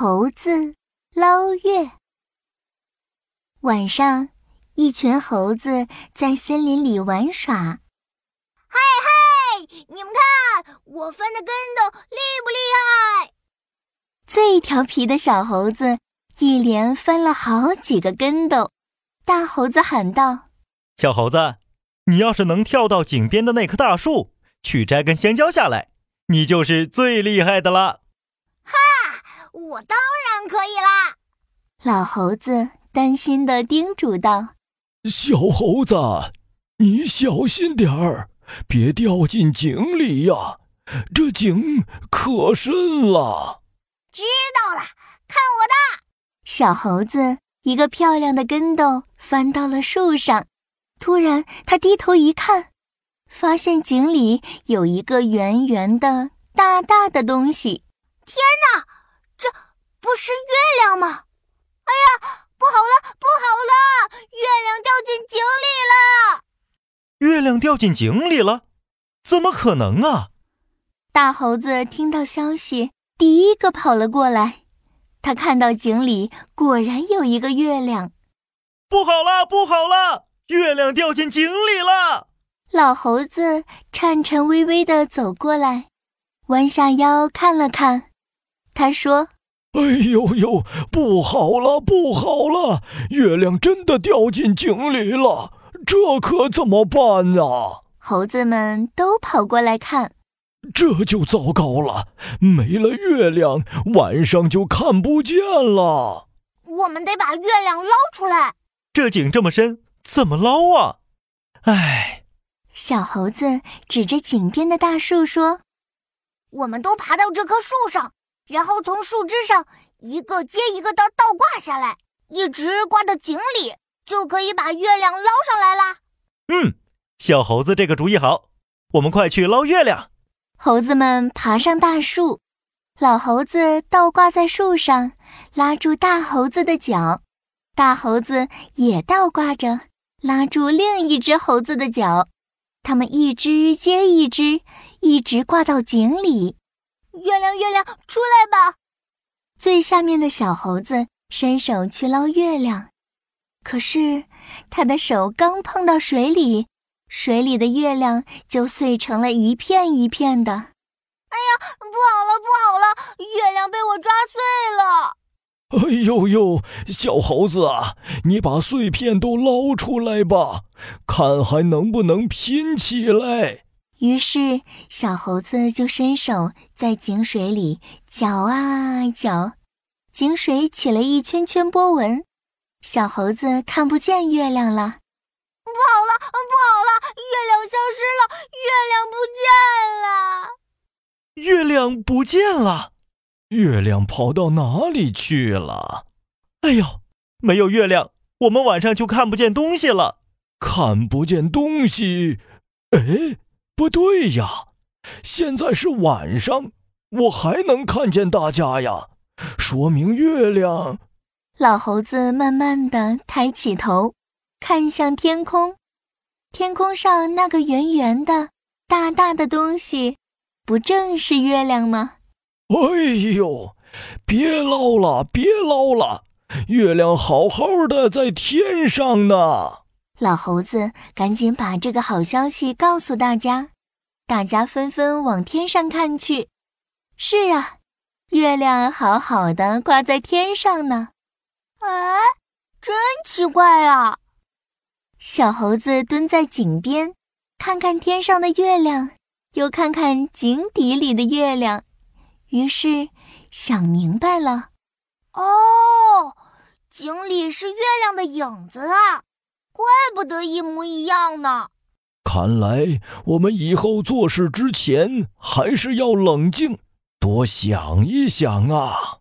猴子捞月。晚上，一群猴子在森林里玩耍。嘿嘿，你们看，我翻的跟斗厉不厉害？最调皮的小猴子一连翻了好几个跟斗。大猴子喊道：“小猴子，你要是能跳到井边的那棵大树，去摘根香蕉下来，你就是最厉害的了。”我当然可以啦！老猴子担心的叮嘱道：“小猴子，你小心点儿，别掉进井里呀！这井可深了。”知道了，看我的！小猴子一个漂亮的跟斗翻到了树上，突然他低头一看，发现井里有一个圆圆的、大大的东西。天哪！这不是月亮吗？哎呀，不好了，不好了！月亮掉进井里了！月亮掉进井里了？怎么可能啊！大猴子听到消息，第一个跑了过来。他看到井里果然有一个月亮。不好了，不好了！月亮掉进井里了！老猴子颤颤巍巍地走过来，弯下腰看了看。他说：“哎呦呦，不好了，不好了！月亮真的掉进井里了，这可怎么办啊？”猴子们都跑过来看，这就糟糕了，没了月亮，晚上就看不见了。我们得把月亮捞出来。这井这么深，怎么捞啊？唉，小猴子指着井边的大树说：“我们都爬到这棵树上。”然后从树枝上一个接一个的倒挂下来，一直挂到井里，就可以把月亮捞上来啦。嗯，小猴子这个主意好，我们快去捞月亮。猴子们爬上大树，老猴子倒挂在树上，拉住大猴子的脚，大猴子也倒挂着，拉住另一只猴子的脚，他们一只接一只，一直挂到井里。月亮，月亮，出来吧！最下面的小猴子伸手去捞月亮，可是他的手刚碰到水里，水里的月亮就碎成了一片一片的。哎呀，不好了，不好了！月亮被我抓碎了！哎呦呦，小猴子啊，你把碎片都捞出来吧，看还能不能拼起来。于是，小猴子就伸手在井水里搅啊搅，井水起了一圈圈波纹。小猴子看不见月亮了。不好了，不好了，月亮消失了，月亮不见了。月亮不见了，月亮跑到哪里去了？哎呦，没有月亮，我们晚上就看不见东西了。看不见东西？哎。不对呀，现在是晚上，我还能看见大家呀，说明月亮。老猴子慢慢的抬起头，看向天空，天空上那个圆圆的、大大的东西，不正是月亮吗？哎呦，别捞了，别捞了，月亮好好的在天上呢。老猴子赶紧把这个好消息告诉大家，大家纷纷往天上看去。是啊，月亮好好的挂在天上呢。哎，真奇怪啊！小猴子蹲在井边，看看天上的月亮，又看看井底里的月亮，于是想明白了。哦，井里是月亮的影子啊！怪不得一模一样呢。看来我们以后做事之前还是要冷静，多想一想啊。